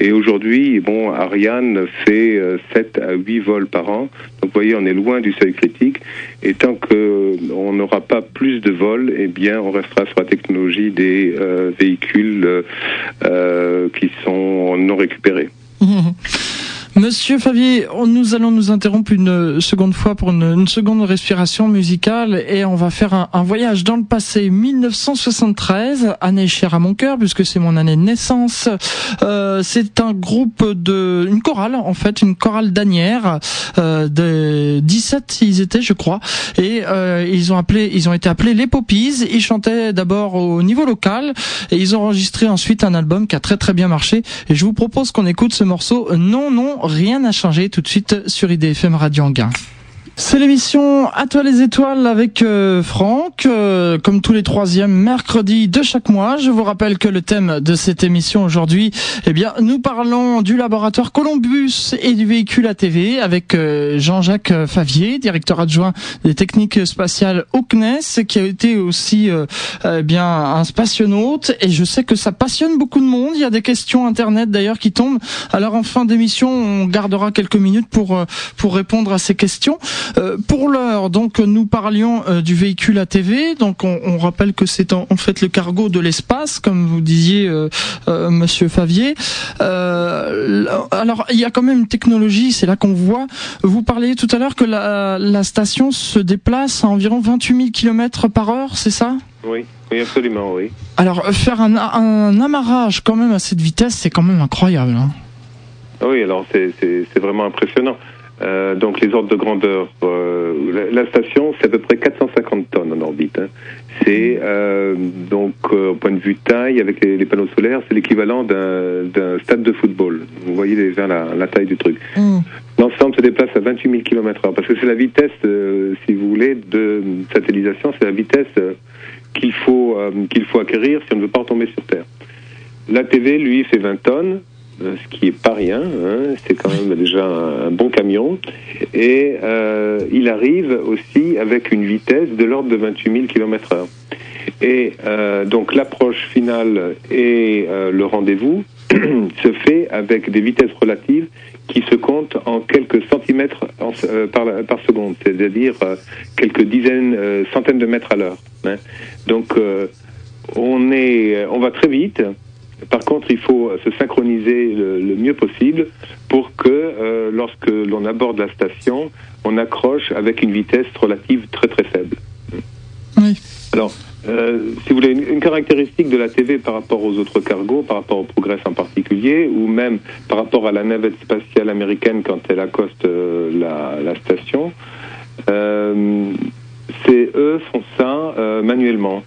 Et aujourd'hui, bon, Ariane fait 7 euh, à 8 vols par an. Donc vous voyez, on est loin du seuil critique. Et tant qu'on n'aura pas plus de vols, eh bien, on restera sur la technologie des euh, véhicules euh, qui sont non récupérés. (laughs) Monsieur Favier, nous allons nous interrompre une seconde fois pour une, seconde respiration musicale et on va faire un, voyage dans le passé 1973, année chère à mon cœur puisque c'est mon année de naissance. Euh, c'est un groupe de, une chorale en fait, une chorale d'Anières euh, de 17 ils étaient je crois et euh, ils ont appelé, ils ont été appelés les Poppies. Ils chantaient d'abord au niveau local et ils ont enregistré ensuite un album qui a très très bien marché et je vous propose qu'on écoute ce morceau Non non rien n'a changé tout de suite sur IDFM Radio Anguin. C'est l'émission À toi les étoiles avec euh, Franck, euh, comme tous les troisièmes mercredis de chaque mois. Je vous rappelle que le thème de cette émission aujourd'hui, eh bien, nous parlons du laboratoire Columbus et du véhicule ATV avec euh, Jean-Jacques Favier, directeur adjoint des techniques spatiales au CNES, qui a été aussi eh bien un spationaute. Et je sais que ça passionne beaucoup de monde. Il y a des questions internet d'ailleurs qui tombent. Alors en fin d'émission, on gardera quelques minutes pour pour répondre à ces questions. Euh, pour l'heure, donc nous parlions euh, du véhicule ATV. Donc on, on rappelle que c'est en, fait le cargo de l'espace, comme vous disiez, euh, Monsieur Favier. alors il y a quand même une technologie, c'est là qu'on voit. Vous parliez tout à l'heure que la, la, station se déplace à environ 28 000 km par heure, c'est ça? Oui. Oui, absolument, oui. Alors, faire un, un, amarrage quand même à cette vitesse, c'est quand même incroyable. Hein. Oui, alors c'est vraiment impressionnant. Euh, donc les ordres de grandeur, euh, la, station c'est à peu près 450 tonnes en orbite. Hein. C'est euh, donc euh, au point de vue taille avec les, les panneaux solaires, c'est l'équivalent d'un stade de football. Vous voyez déjà la, la taille du truc. Mm. L'ensemble se déplace à 28 000 km/h parce que c'est la vitesse, euh, si vous voulez, de satellisation, c'est la vitesse qu'il faut qu'il faut acquérir si on ne veut pas retomber sur Terre. L'ATV, lui, fait 20 tonnes. Euh, ce qui est pas rien. Hein, c'est quand même déjà un, bon camion. Et euh, il arrive aussi avec une vitesse de l'ordre de 28 000 km/h. Et euh, donc l'approche finale et euh, le rendez-vous (clears throat) se fait avec des vitesses relatives qui se comptent en quelques centimètres en, euh, par, par, seconde, c'est-à-dire quelques dizaines, centaines de mètres à l'heure. Hein. Donc on est, on va très vite. Par contre, il faut se synchroniser le, mieux possible pour que euh, lorsque l'on aborde la station, on accroche avec une vitesse relative très très faible. Oui. Alors, euh, si vous voulez, une, caractéristique de la TV par rapport aux autres cargos, par rapport au Progress en particulier, ou même par rapport à la navette spatiale américaine quand elle accoste euh, la, la, station, c'est eux font ça manuellement.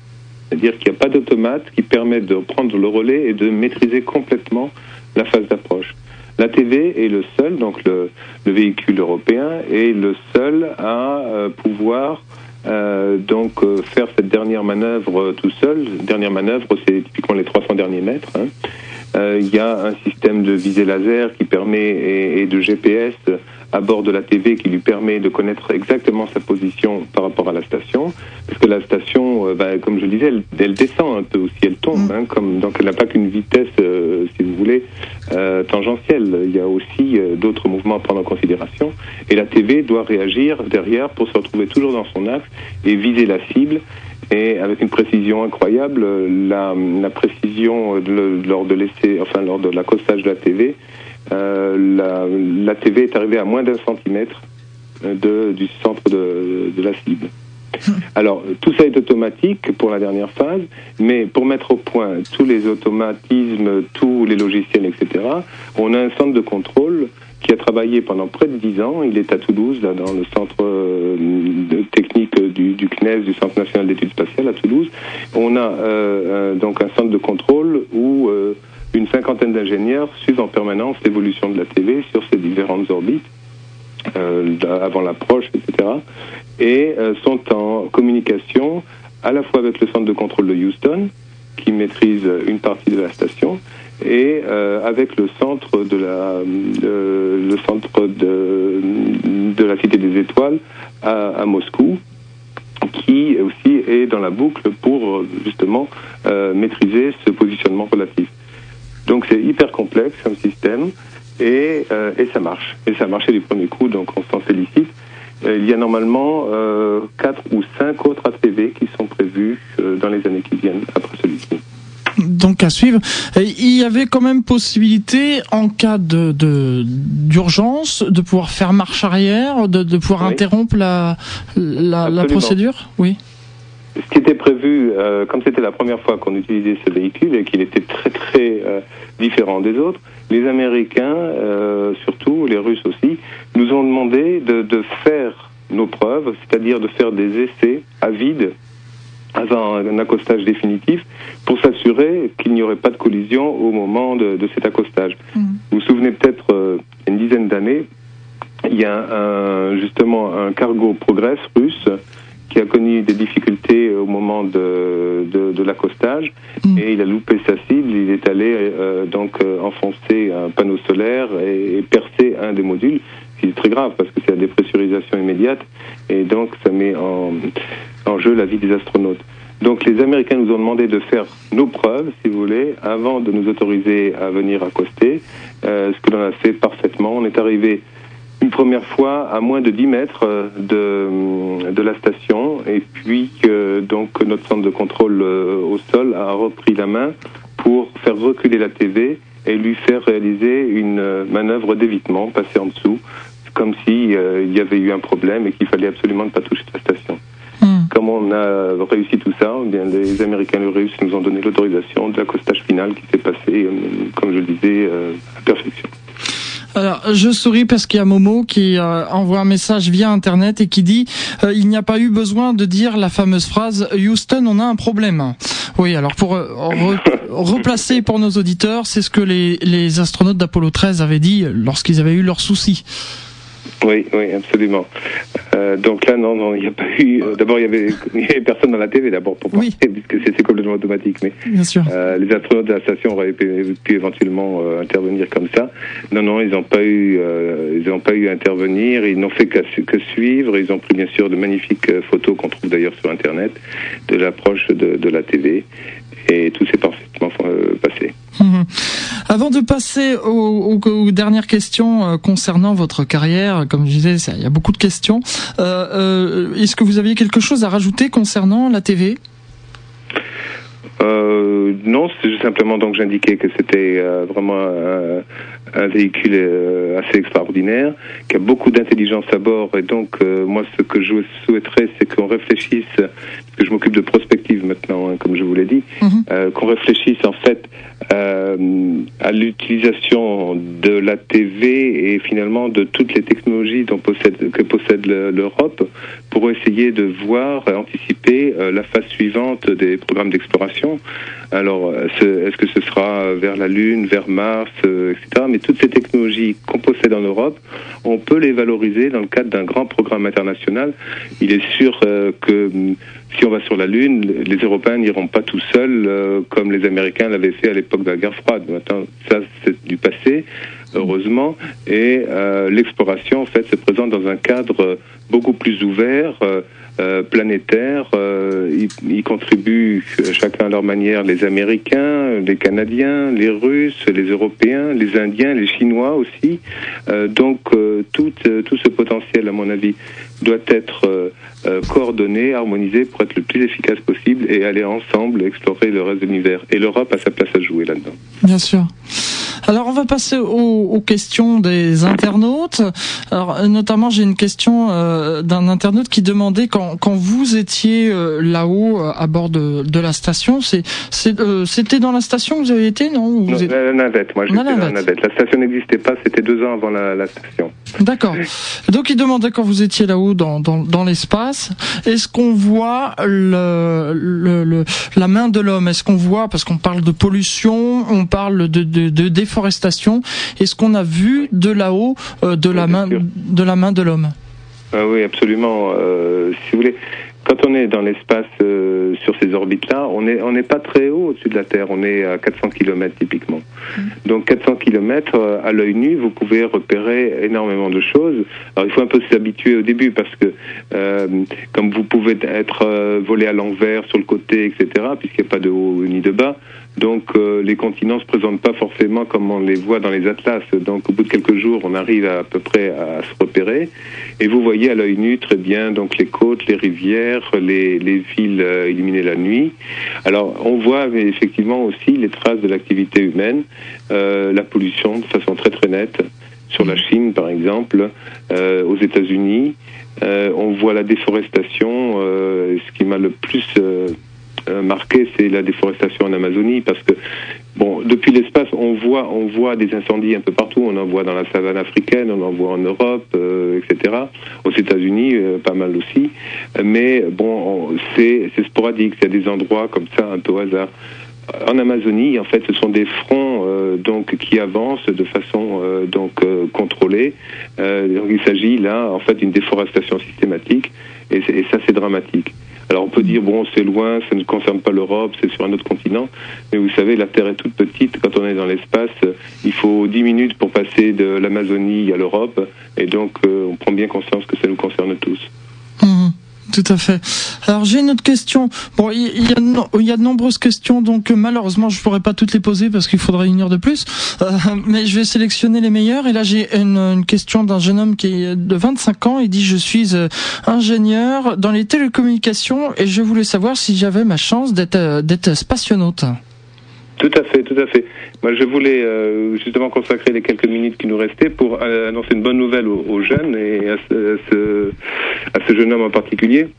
C'est-à-dire qu'il n'y a pas d'automate qui permet de prendre le relais et de maîtriser complètement la phase d'approche. La TV est le seul, donc le, le, véhicule européen, est le seul à euh, pouvoir euh, donc euh, faire cette dernière manœuvre tout seul. Dernière manœuvre, c'est typiquement les 300 derniers mètres. Hein. Il y a un système de visée laser qui permet et, et de GPS à bord de la TV qui lui permet de connaître exactement sa position par rapport à la station, parce que la station, euh, bah, comme je le disais, elle, elle, descend un peu aussi, elle tombe, mm. hein, comme, donc elle n'a pas qu'une vitesse, euh, si vous voulez, euh, tangentielle. Il y a aussi euh, d'autres mouvements à prendre en considération, et la TV doit réagir derrière pour se retrouver toujours dans son axe et viser la cible. Et avec une précision incroyable, la, la précision de, lors de l'essai, enfin lors de l'accostage de la TV, euh, la, la, TV est arrivée à moins d'un centimètre euh, de, du centre de, de la cible. (laughs) Alors, tout ça est automatique pour la dernière phase, mais pour mettre au point tous les automatismes, tous les logiciels, etc., on a un centre de contrôle qui a travaillé pendant près de dix ans. Il est à Toulouse, là, dans le centre euh, de technique du, du, CNES, du Centre national d'études spatiales à Toulouse. On a euh, donc un centre de contrôle où euh, une cinquantaine d'ingénieurs suivent en permanence l'évolution de la TV sur ces différentes orbites, euh, avant l'approche, etc., et euh, sont en communication à la fois avec le centre de contrôle de Houston, qui maîtrise une partie de la station, et euh, avec le centre de la Cité des Étoiles à, Moscou, qui aussi est dans la boucle pour justement euh, maîtriser ce positionnement relatif. Donc c'est hyper complexe comme système et, euh, et ça marche. Et ça a marché du premier coup, donc on s'en félicite. Euh, il y a normalement euh, 4 ou 5 autres ATV qui sont prévus euh, dans les années qui viennent après celui-ci. Donc à suivre. il y avait quand même possibilité, en cas de d'urgence, de, pouvoir faire marche arrière, de, de pouvoir interrompre la, la, la procédure? Oui ce qui était prévu, euh, comme c'était la première fois qu'on utilisait ce véhicule et qu'il était très très euh, différent des autres, les Américains, euh, surtout les Russes aussi, nous ont demandé de, de faire nos preuves, c'est-à-dire de faire des essais à vide avant un accostage définitif pour s'assurer qu'il n'y aurait pas de collision au moment de, de cet accostage. Mm. Vous vous souvenez peut-être, une dizaine d'années, il y a justement un cargo Progress russe qui a connu des difficultés au moment de, de, l'accostage mm. et il a loupé sa cible. Il est allé euh, donc euh, enfoncer un panneau solaire et, percer un des modules, ce qui est très grave parce que c'est la dépressurisation immédiate et donc ça met en, en jeu la vie des astronautes. Donc les Américains nous ont demandé de faire nos preuves, si vous voulez, avant de nous autoriser à venir accoster, euh, ce que l'on a fait parfaitement. On est arrivé une première fois à moins de 10 mètres euh, de, de la station et puis que donc notre centre de contrôle euh, au sol a repris la main pour faire reculer la TV et lui faire réaliser une euh, manœuvre d'évitement, passer en dessous, comme s'il il y avait eu un problème et qu'il fallait absolument ne pas toucher la station. Hmm. Comme on a réussi tout ça, eh bien les Américains et les Russes nous ont donné l'autorisation de l'accostage final qui s'est passé, comme je le disais, à perfection. Alors, je souris parce qu'il y a Momo qui euh, envoie un message via Internet et qui dit euh, il n'y a pas eu besoin de dire la fameuse phrase Houston, on a un problème. Oui, alors pour euh, (laughs) replacer pour nos auditeurs, c'est ce que les, les astronautes d'Apollo 13 avaient dit lorsqu'ils avaient eu leurs soucis. Oui, oui, absolument. Euh, donc là, non, non, il n'y a pas eu. Euh, d'abord, il y avait, (laughs) il y avait personne dans la TV d'abord pour parler, puisque c'était complètement automatique. Mais Bien sûr. Euh, les astronautes de la station auraient pu, éventuellement euh, intervenir comme ça. Non, non, ils n'ont pas eu, euh, ils n'ont pas eu à intervenir. Ils n'ont fait que, que suivre. Ils ont pris bien sûr de magnifiques photos qu'on trouve d'ailleurs sur Internet de l'approche de, de la TV et tout s'est parfaitement passé. Mhm. Avant de passer aux, dernières questions euh, concernant votre carrière, comme je disais, il y a beaucoup de questions. Euh, euh, est-ce que vous aviez quelque chose à rajouter concernant la TV non, c'est simplement donc j'indiquais que c'était vraiment un véhicule assez extraordinaire, qui a beaucoup d'intelligence à bord. Et donc, moi, ce que je souhaiterais, c'est qu'on réfléchisse, parce que je m'occupe de prospective maintenant, hein, comme je vous l'ai dit, mhm. qu'on réfléchisse en fait euh, à l'utilisation de la TV et finalement de toutes les technologies dont possède, que possède l'Europe pour essayer de voir, anticiper euh, la phase suivante des programmes d'exploration. Alors, est-ce que ce sera vers la Lune, vers Mars, euh, etc. Mais toutes ces technologies qu'on possède en Europe, on peut les valoriser dans le cadre d'un grand programme international. Il est sûr que si on va sur la Lune, les Européens n'iront pas tout seuls euh, comme les Américains l'avaient fait à l'époque de la guerre froide. Maintenant, ça, c'est du passé, heureusement. Et euh, l'exploration, en fait, se présente dans un cadre beaucoup plus ouvert. Euh, planétaire. Euh, ils, contribuent chacun à leur manière, les Américains, les Canadiens, les Russes, les Européens, les Indiens, les Chinois aussi. Euh, donc tout, tout ce potentiel, à mon avis, doit être euh, coordonner, harmoniser pour être le plus efficace possible et aller ensemble explorer le reste de l'univers. Et l'Europe a sa place à jouer là-dedans. Bien sûr. Alors on va passer aux, questions des internautes. Alors notamment j'ai une question euh, d'un internaute qui demandait quand, quand vous étiez euh, là-haut à bord de, de la station, c'est c'était dans la station que vous avez été non, non La navette. Moi j'étais dans la navette. La station n'existait pas. C'était deux ans avant la, la station. D'accord. Donc il demandait quand vous étiez là-haut dans, dans, dans l'espace, est-ce qu'on voit le, le, la main de l'homme? Est-ce qu'on voit, parce qu'on parle de pollution, on parle de, de, de déforestation, est-ce qu'on a vu de là-haut euh, de, la main, de la main de l'homme? Ah Oui, absolument. Euh, si vous voulez, quand on est dans l'espace euh, sur ces orbites-là, on n'est on n'est pas très haut au-dessus de la Terre. On est à 400 km typiquement. Mm. Donc 400 km euh, à l'œil nu, vous pouvez repérer énormément de choses. Alors il faut un peu s'habituer au début parce que euh, comme vous pouvez être euh, volé à l'envers, sur le côté, etc., puisqu'il n'y a pas de haut ni de bas, donc euh, les continents se présentent pas forcément comme on les voit dans les atlas. Donc au bout de quelques jours, on arrive à, peu près à, se repérer. Et vous voyez à l'œil nu très bien donc les côtes, les rivières, les, les villes euh, illuminées la nuit. Alors on voit effectivement aussi les traces de l'activité humaine, euh, la pollution de façon très très nette sur la Chine par exemple, euh, aux États-Unis. on voit la déforestation. ce qui m'a le plus marqué, c'est la déforestation en Amazonie, parce que bon, depuis l'espace, on voit, on voit des incendies un peu partout. On en voit dans la savane africaine, on en voit en Europe, euh, etc. Aux États-Unis, euh, pas mal aussi. Mais bon, c'est sporadique. Il y a des endroits comme ça, un peu au hasard. en Amazonie, en fait, ce sont des fronts donc qui avancent de façon donc contrôlée. donc il s'agit là en fait d'une déforestation systématique et, et ça c'est dramatique. Alors on peut dire, bon, c'est loin, ça ne concerne pas l'Europe, c'est sur un autre continent, mais vous savez, la Terre est toute petite, quand on est dans l'espace, il faut 10 minutes pour passer de l'Amazonie à l'Europe, et donc on prend bien conscience que ça nous concerne tous. Mmh. Tout à fait. Alors j'ai une autre question. Bon, il y, a, de nombreuses questions, donc euh, malheureusement je pourrais pas toutes les poser parce qu'il faudrait une heure de plus. Euh, mais je vais sélectionner les meilleures. Et là j'ai une, question d'un jeune homme qui est de 25 ans. Il dit je suis euh, ingénieur dans les télécommunications et je voulais savoir si j'avais ma chance d'être d'être spationaute. Tout à fait, tout à fait. Moi, je voulais euh, justement consacrer les quelques minutes qui nous restaient pour euh, annoncer une bonne nouvelle aux, jeunes et à ce, à ce, jeune homme en particulier.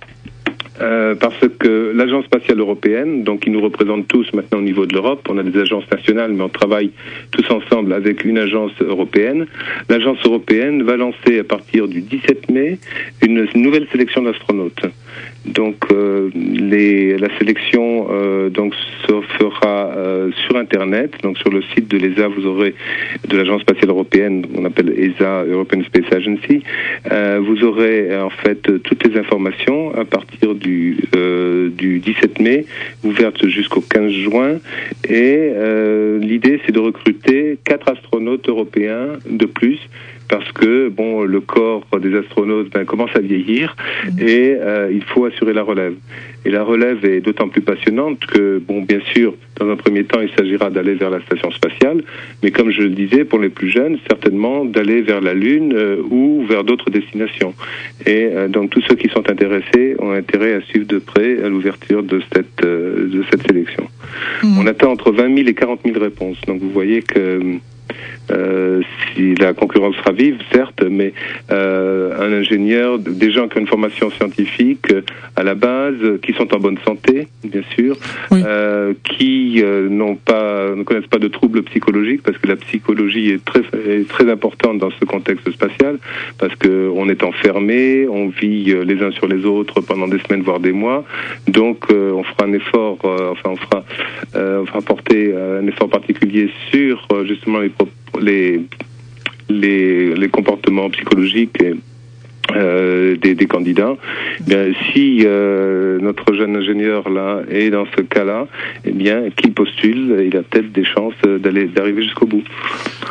Euh, parce que l'agence spatiale européenne, donc qui nous représente tous maintenant au niveau de l'Europe, on a des agences nationales, mais on travaille tous ensemble avec une agence européenne. L'agence européenne va lancer à partir du 17 mai une nouvelle sélection d'astronautes. Donc euh, les, la sélection euh, donc se fera euh, sur internet, donc sur le site de l'ESA, vous aurez de l'agence spatiale européenne, on appelle ESA European Space Agency. vous aurez en fait toutes les informations à partir du du 17 mai, ouverte jusqu'au 15 juin. Et l'idée c'est de recruter quatre astronautes européens de plus parce que bon, le corps des astronautes ben, commence à vieillir mhm. et euh, il faut assurer la relève. Et la relève est d'autant plus passionnante que, bon, bien sûr, dans un premier temps, il s'agira d'aller vers la station spatiale, mais comme je le disais, pour les plus jeunes, certainement d'aller vers la Lune euh, ou vers d'autres destinations. Et euh, donc tous ceux qui sont intéressés ont intérêt à suivre de près à l'ouverture de cette de cette sélection. Mhm. On attend entre 20 000 et 40 000 réponses. Donc vous voyez que euh, si la concurrence sera vive, certes, mais euh, un ingénieur, des gens qui ont une formation scientifique euh, à la base, qui sont en bonne santé, bien sûr, qui n'ont pas, ne connaissent pas de troubles psychologiques, parce que la psychologie est très, est très importante dans ce contexte spatial, parce que on est enfermé, on vit les uns sur les autres pendant des semaines voire des mois, donc on fera un effort, enfin on fera, on fera porter un effort particulier sur justement les les, les, les comportements psychologiques euh, des, des, candidats. Eh bien, si euh, notre jeune ingénieur là est dans ce cas-là, eh bien, qu'il postule, il a peut-être des chances d'aller d'arriver jusqu'au bout.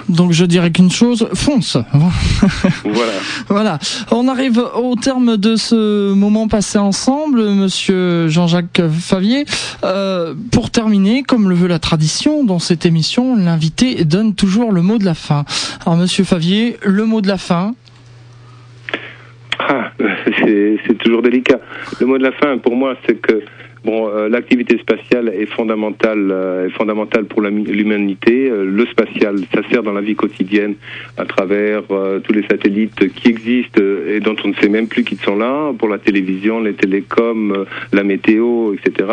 Donc, je dirais qu'une chose, fonce. (laughs) voilà. Voilà. On arrive au terme de ce moment passé ensemble, Monsieur Jean-Jacques Favier. Euh, pour terminer, comme le veut la tradition dans cette émission, l'invité donne toujours le mot de la fin. Alors, Monsieur Favier, le mot de la fin. Ah, (laughs) c'est toujours délicat. Le mot de la fin, pour moi, c'est que Bon, euh, l'activité spatiale est fondamentale, euh, est fondamentale pour l'humanité. Euh, le spatial, ça sert dans la vie quotidienne à travers tous les satellites qui existent et dont on ne sait même plus qu'ils sont là, pour la télévision, les télécoms, la météo, etc.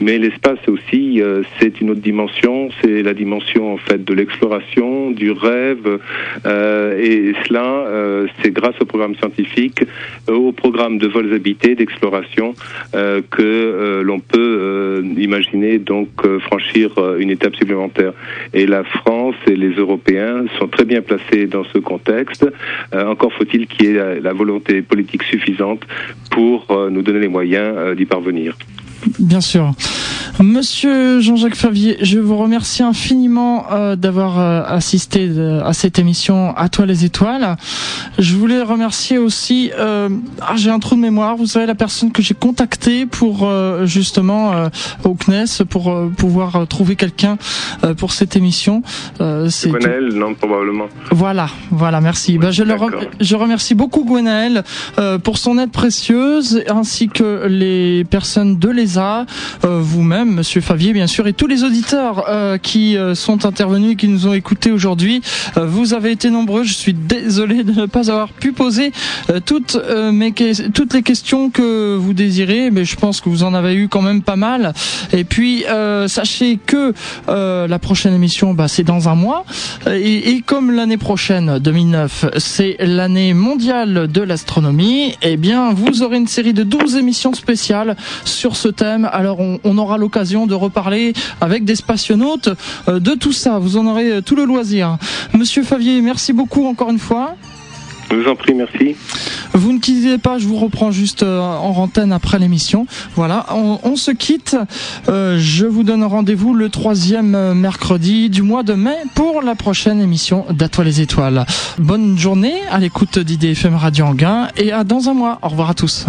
Mais l'espace aussi, c'est une autre dimension. C'est la dimension en fait de l'exploration, du rêve, et cela, c'est grâce au programme scientifique, au programme de vols habités, d'exploration, que euh, l'on peut euh, imaginer donc euh, franchir une étape supplémentaire. Et la France et les Européens sont très bien placés dans ce contexte. encore faut-il qu'il y ait la, volonté politique suffisante pour nous donner les moyens d'y parvenir. Bien sûr. Monsieur Jean-Jacques Favier, je vous remercie infiniment euh, d'avoir euh, assisté euh, à cette émission À toi les étoiles. Je voulais remercier aussi, ah, j'ai un trou de mémoire, vous savez la personne que j'ai contactée pour justement au CNES pour pouvoir trouver quelqu'un pour cette émission. c'est Gwenaël, non probablement. Voilà, voilà, merci. Ben, je, le je remercie beaucoup Gwenaël pour son aide précieuse ainsi que les personnes de l'ESA, vous-même Monsieur Favier, bien sûr, et tous les auditeurs euh, qui euh, sont intervenus et qui nous ont écoutés aujourd'hui. Euh, vous avez été nombreux. Je suis désolé de ne pas avoir pu poser toutes les questions que vous désirez, mais je pense que vous en avez eu quand même pas mal. Et puis sachez que la prochaine émission, bah, c'est dans un mois, et, comme l'année prochaine, 2009, c'est l'année mondiale de l'astronomie, eh bien, vous aurez une série de 12 émissions spéciales sur ce thème. Alors, on aura l'occasion l'occasion de reparler avec des spationautes de tout ça. Vous en aurez tout le loisir. Monsieur Favier, merci beaucoup encore une fois. Je vous en prie, merci. Vous ne quittez pas, je vous reprends juste euh, en rentaine après l'émission. Voilà, on, se quitte. Euh, je vous donne rendez-vous le troisième euh, mercredi du mois de mai pour la prochaine émission d'Atoile les étoiles. Bonne journée à l'écoute d'IDFM Radio Anguin et à dans un mois. Au revoir à tous.